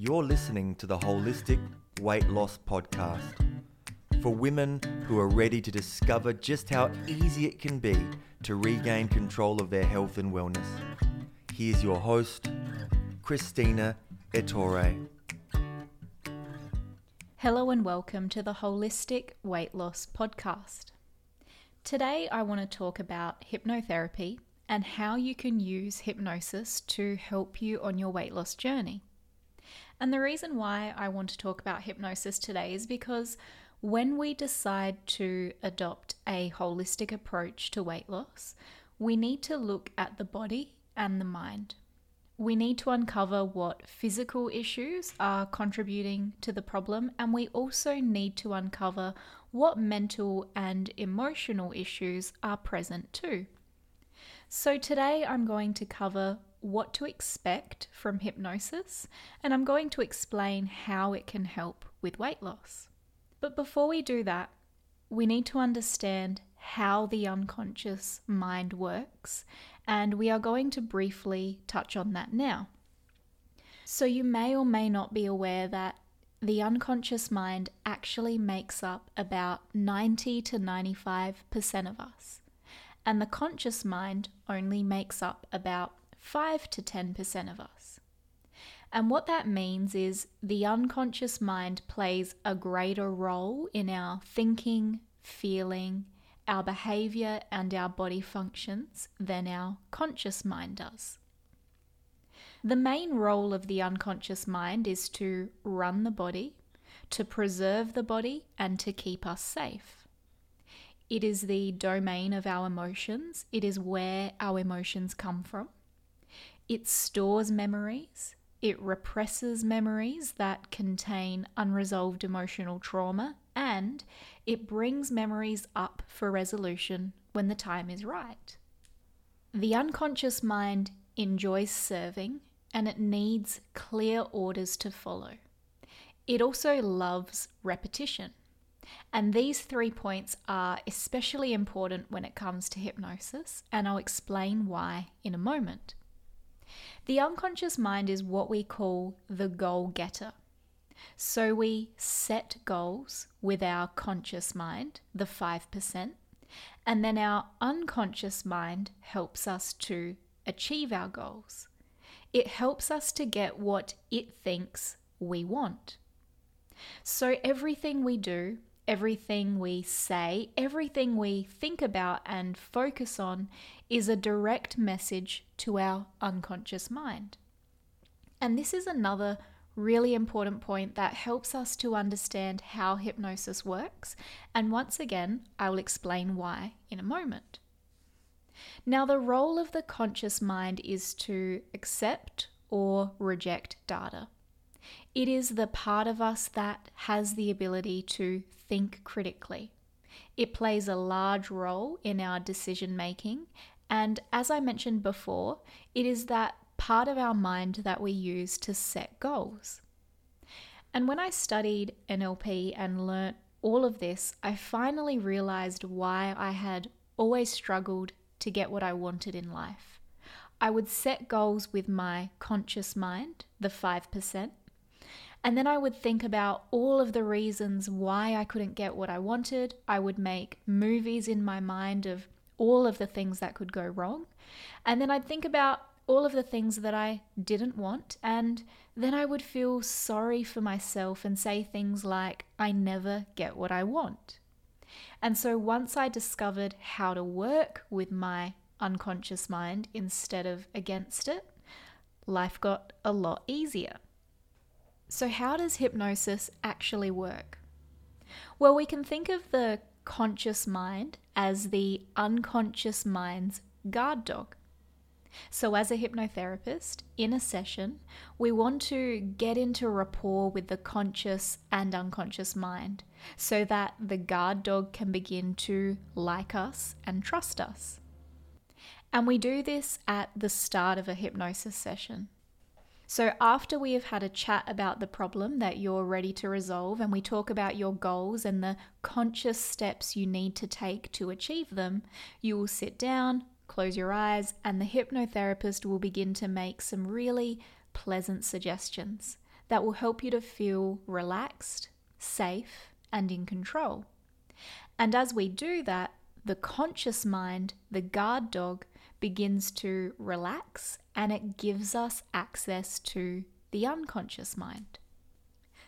You're listening to the Holistic Weight Loss Podcast for women who are ready to discover just how easy it can be to regain control of their health and wellness. Here's your host, Christina Ettore. Hello and welcome to the Holistic Weight Loss Podcast. Today, I want to talk about hypnotherapy and how you can use hypnosis to help you on your weight loss journey. And the reason why I want to talk about hypnosis today is because when we decide to adopt a holistic approach to weight loss, we need to look at the body and the mind. We need to uncover what physical issues are contributing to the problem, and we also need to uncover what mental and emotional issues are present too. So, today I'm going to cover what to expect from hypnosis and I'm going to explain how it can help with weight loss. But before we do that, we need to understand how the unconscious mind works, and we are going to briefly touch on that now. So, you may or may not be aware that the unconscious mind actually makes up about 90 to 95% of us and the conscious mind only makes up about 5 to 10% of us. And what that means is the unconscious mind plays a greater role in our thinking, feeling, our behavior, and our body functions than our conscious mind does. The main role of the unconscious mind is to run the body, to preserve the body, and to keep us safe. It is the domain of our emotions, it is where our emotions come from. It stores memories, it represses memories that contain unresolved emotional trauma, and it brings memories up for resolution when the time is right. The unconscious mind enjoys serving and it needs clear orders to follow. It also loves repetition. And these three points are especially important when it comes to hypnosis, and I'll explain why in a moment. The unconscious mind is what we call the goal getter. So we set goals with our conscious mind, the 5%, and then our unconscious mind helps us to achieve our goals. It helps us to get what it thinks we want. So everything we do everything we say, everything we think about and focus on is a direct message to our unconscious mind. And this is another really important point that helps us to understand how hypnosis works. And once again, I will explain why in a moment. Now, the role of the conscious mind is to accept or reject data. It is the part of us that has the ability to think critically. It plays a large role in our decision making, and as I mentioned before, it is that part of our mind that we use to set goals. And when I studied NLP and learnt all of this, I finally realized why I had always struggled to get what I wanted in life. I would set goals with my conscious mind, the 5%, and then I would think about all of the reasons why I couldn't get what I wanted. I would make movies in my mind of all of the things that could go wrong. And then I'd think about all of the things that I didn't want. And then I would feel sorry for myself and say things like, I never get what I want. And so once I discovered how to work with my unconscious mind instead of against it, life got a lot easier. So, how does hypnosis actually work? Well, we can think of the conscious mind as the unconscious mind's guard dog. So, as a hypnotherapist, in a session, we want to get into rapport with the conscious and unconscious mind so that the guard dog can begin to like us and trust us. And we do this at the start of a hypnosis session. So, after we have had a chat about the problem that you're ready to resolve, and we talk about your goals and the conscious steps you need to take to achieve them, you will sit down, close your eyes, and the hypnotherapist will begin to make some really pleasant suggestions that will help you to feel relaxed, safe, and in control. And as we do that, the conscious mind, the guard dog, begins to relax and it gives us access to the unconscious mind.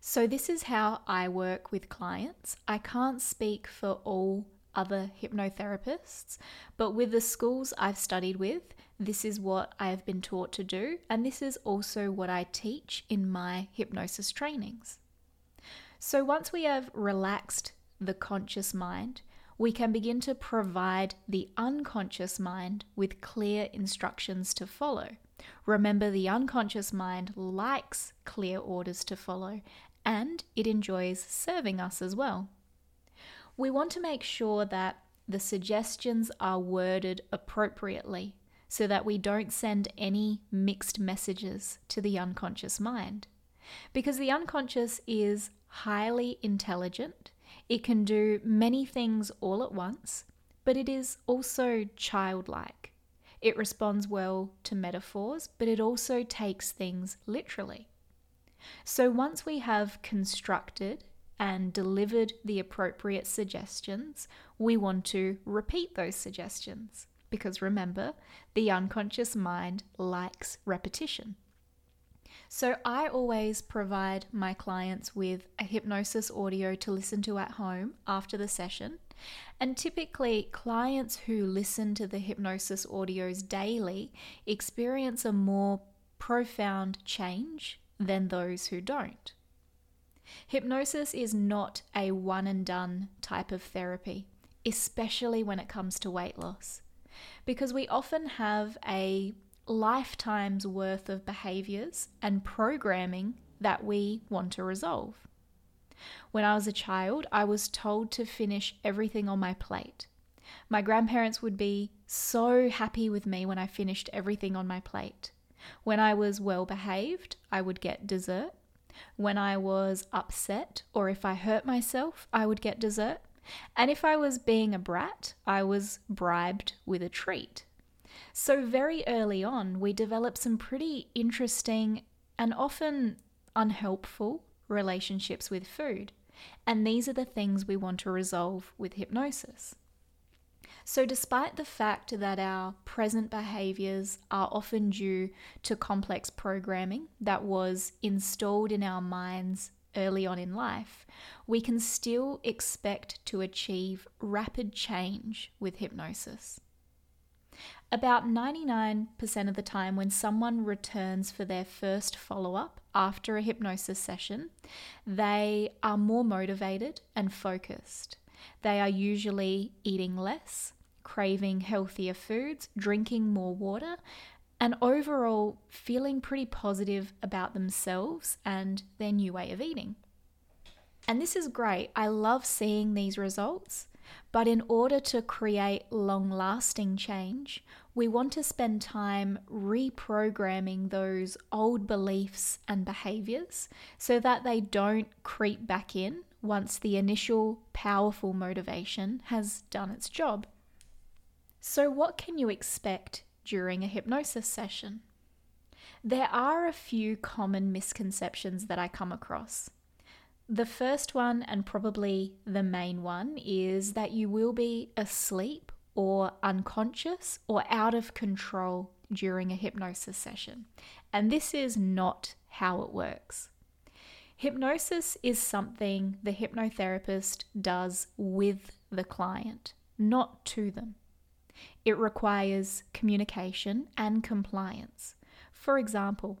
So, this is how I work with clients. I can't speak for all other hypnotherapists, but with the schools I've studied with, this is what I have been taught to do, and this is also what I teach in my hypnosis trainings. So, once we have relaxed the conscious mind, we can begin to provide the unconscious mind with clear instructions to follow. Remember, the unconscious mind likes clear orders to follow and it enjoys serving us as well. We want to make sure that the suggestions are worded appropriately so that we don't send any mixed messages to the unconscious mind. Because the unconscious is highly intelligent, it can do many things all at once, but it is also childlike. It responds well to metaphors, but it also takes things literally. So once we have constructed and delivered the appropriate suggestions, we want to repeat those suggestions. Because remember, the unconscious mind likes repetition. So I always provide my clients with a hypnosis audio to listen to at home after the session. And typically, clients who listen to the hypnosis audios daily experience a more profound change than those who don't. Hypnosis is not a one and done type of therapy, especially when it comes to weight loss, because we often have a lifetime's worth of behaviors and programming that we want to resolve. When I was a child, I was told to finish everything on my plate. My grandparents would be so happy with me when I finished everything on my plate. When I was well behaved, I would get dessert. When I was upset or if I hurt myself, I would get dessert. And if I was being a brat, I was bribed with a treat. So, very early on, we develop some pretty interesting and often unhelpful relationships with food. And these are the things we want to resolve with hypnosis. So, despite the fact that our present behaviors are often due to complex programming that was installed in our minds early on in life, we can still expect to achieve rapid change with hypnosis. About 99% of the time, when someone returns for their first follow up after a hypnosis session, they are more motivated and focused. They are usually eating less, craving healthier foods, drinking more water, and overall feeling pretty positive about themselves and their new way of eating. And this is great. I love seeing these results but in order to create long lasting change, we want to spend time reprogramming those old beliefs and behaviors so that they don't creep back in once the initial powerful motivation has done its job. So, what can you expect during a hypnosis session? There are a few common misconceptions that I come across. The first one, and probably the main one, is that you will be asleep or unconscious or out of control during a hypnosis session. And this is not how it works. Hypnosis is something the hypnotherapist does with the client, not to them. It requires communication and compliance. For example,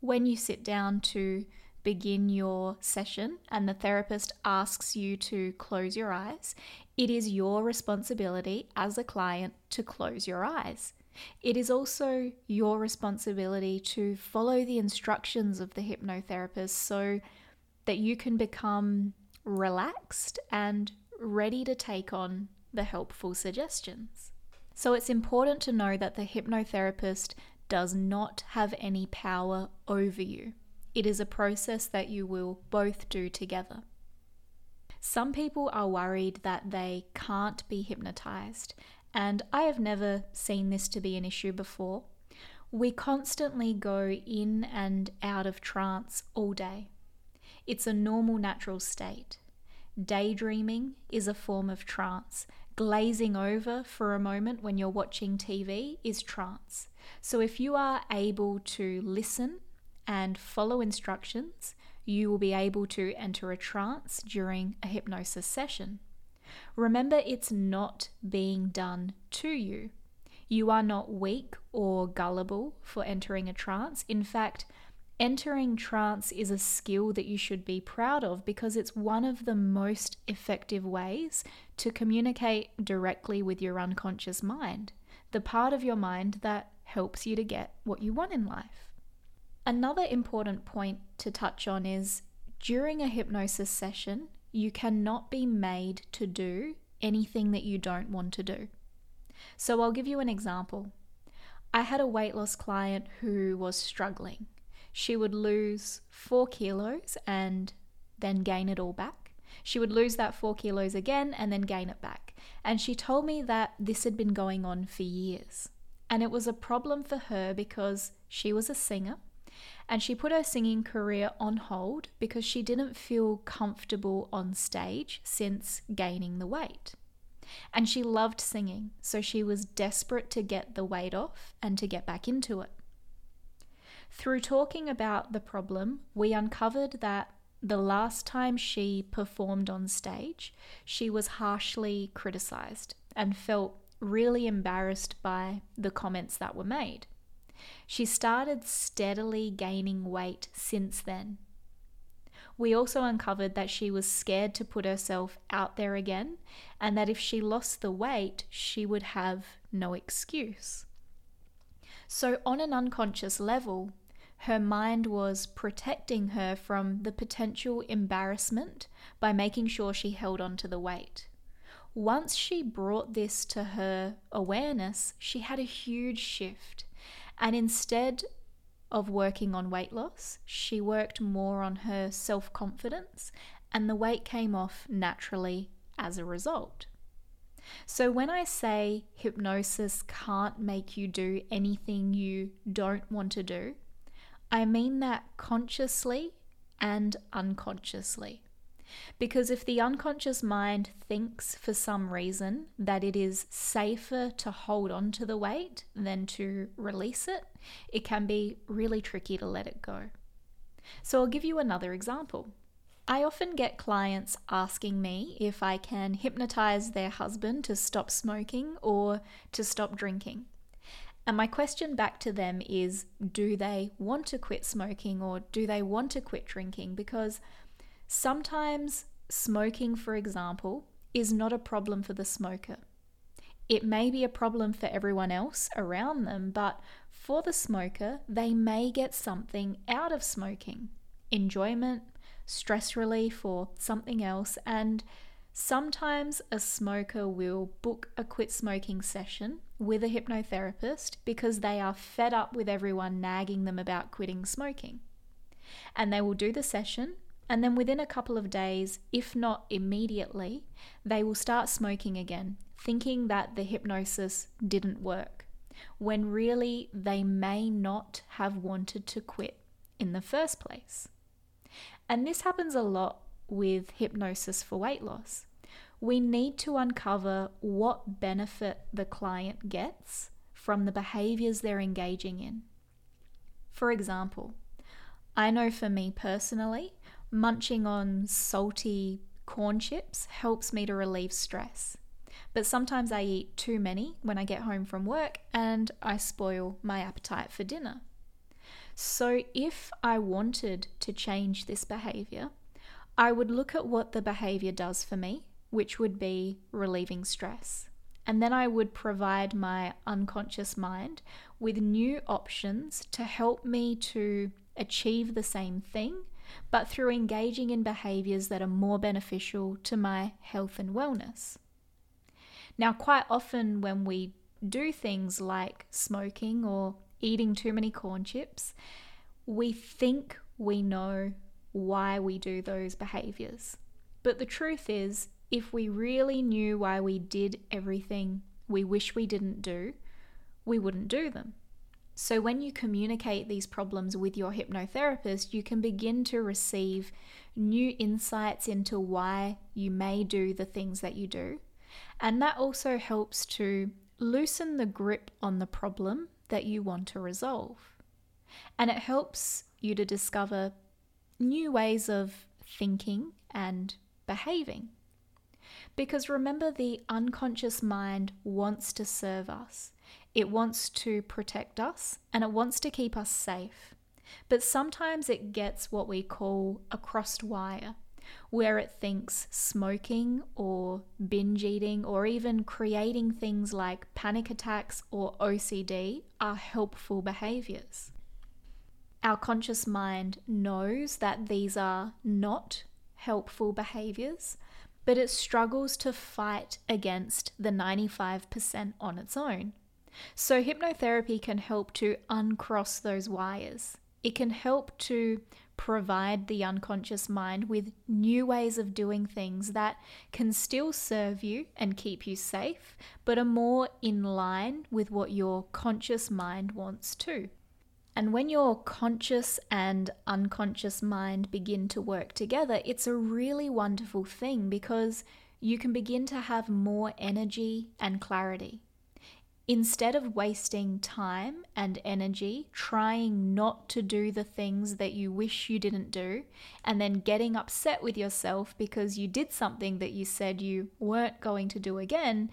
when you sit down to begin your session and the therapist asks you to close your eyes, it is your responsibility as a client to close your eyes. It is also your responsibility to follow the instructions of the hypnotherapist so that you can become relaxed and ready to take on the helpful suggestions. So it's important to know that the hypnotherapist does not have any power over you. It is a process that you will both do together. Some people are worried that they can't be hypnotized, and I have never seen this to be an issue before. We constantly go in and out of trance all day. It's a normal natural state. Daydreaming is a form of trance. Glazing over for a moment when you're watching TV is trance. So if you are able to listen and follow instructions, you will be able to enter a trance during a hypnosis session. Remember, it's not being done to you. You are not weak or gullible for entering a trance. In fact, entering trance is a skill that you should be proud of because it's one of the most effective ways to communicate directly with your unconscious mind, the part of your mind that helps you to get what you want in life. Another important point to touch on is during a hypnosis session, you cannot be made to do anything that you don't want to do. So I'll give you an example. I had a weight loss client who was struggling. She would lose four kilos and then gain it all back. She would lose that four kilos again and then gain it back. And she told me that this had been going on for years. And it was a problem for her because she was a singer and she put her singing career on hold because she didn't feel comfortable on stage since gaining the weight. And she loved singing, so she was desperate to get the weight off and to get back into it. Through talking about the problem, we uncovered that the last time she performed on stage, she was harshly criticized and felt really embarrassed by the comments that were made. She started steadily gaining weight since then we also uncovered that she was scared to put herself out there again, and that if she lost the weight, she would have no excuse. So, on an unconscious level, her mind was protecting her from the potential embarrassment by making sure she held on to the weight. Once she brought this to her awareness, she had a huge shift. And instead of working on weight loss, she worked more on her self confidence, and the weight came off naturally as a result. So, when I say hypnosis can't make you do anything you don't want to do, I mean that consciously and unconsciously. Because if the unconscious mind thinks for some reason that it is safer to hold on to the weight than to release it, it can be really tricky to let it go. So I'll give you another example. I often get clients asking me if I can hypnotize their husband to stop smoking or to stop drinking. And my question back to them is do they want to quit smoking or do they want to quit drinking? Because Sometimes smoking, for example, is not a problem for the smoker. It may be a problem for everyone else around them, but for the smoker, they may get something out of smoking enjoyment, stress relief, or something else. And sometimes a smoker will book a quit smoking session with a hypnotherapist because they are fed up with everyone nagging them about quitting smoking. And they will do the session and then within a couple of days, if not immediately, they will start smoking again, thinking that the hypnosis didn't work, when really they may not have wanted to quit in the first place. And this happens a lot with hypnosis for weight loss. We need to uncover what benefit the client gets from the behaviors they're engaging in. For example, I know for me personally, munching on salty corn chips helps me to relieve stress. But sometimes I eat too many when I get home from work and I spoil my appetite for dinner. So, if I wanted to change this behavior, I would look at what the behavior does for me, which would be relieving stress. And then I would provide my unconscious mind with new options to help me to achieve the same thing but through engaging in behaviors that are more beneficial to my health and wellness. Now, quite often when we do things like smoking or eating too many corn chips, we think we know why we do those behaviors. But the truth is, if we really knew why we did everything we wish we didn't do, we wouldn't do them. So, when you communicate these problems with your hypnotherapist, you can begin to receive new insights into why you may do the things that you do. And that also helps to loosen the grip on the problem that you want to resolve. And it helps you to discover new ways of thinking and behaving. Because remember, the unconscious mind wants to serve us, it wants to protect us, and it wants to keep us safe. But sometimes it gets what we call a crossed wire, where it thinks smoking or binge eating or even creating things like panic attacks or OCD are helpful behaviors. Our conscious mind knows that these are not helpful behaviors, but it struggles to fight against the 95% on its own. So, hypnotherapy can help to uncross those wires. It can help to provide the unconscious mind with new ways of doing things that can still serve you and keep you safe, but are more in line with what your conscious mind wants to. And when your conscious and unconscious mind begin to work together, it's a really wonderful thing because you can begin to have more energy and clarity. Instead of wasting time and energy trying not to do the things that you wish you didn't do, and then getting upset with yourself because you did something that you said you weren't going to do again,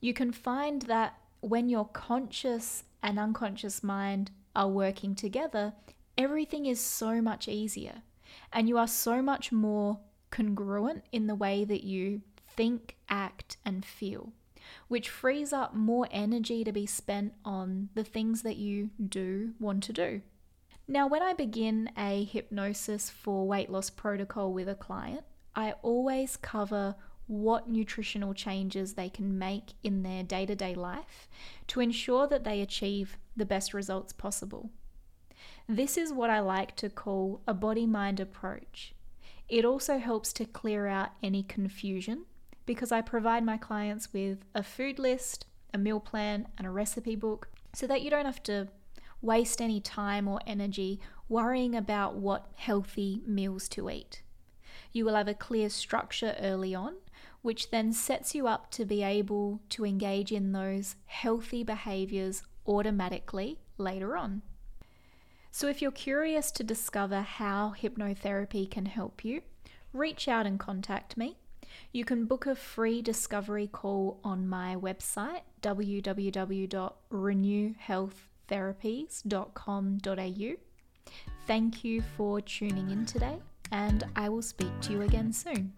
you can find that when your conscious and unconscious mind are working together, everything is so much easier. And you are so much more congruent in the way that you think, act, and feel, which frees up more energy to be spent on the things that you do want to do. Now, when I begin a hypnosis for weight loss protocol with a client, I always cover what nutritional changes they can make in their day to day life to ensure that they achieve the best results possible. This is what I like to call a body mind approach. It also helps to clear out any confusion because I provide my clients with a food list, a meal plan, and a recipe book so that you don't have to waste any time or energy worrying about what healthy meals to eat. You will have a clear structure early on which then sets you up to be able to engage in those healthy behaviors automatically later on. So, if you're curious to discover how hypnotherapy can help you, reach out and contact me. You can book a free discovery call on my website, www.renewhealththerapies.com.au. Thank you for tuning in today, and I will speak to you again soon.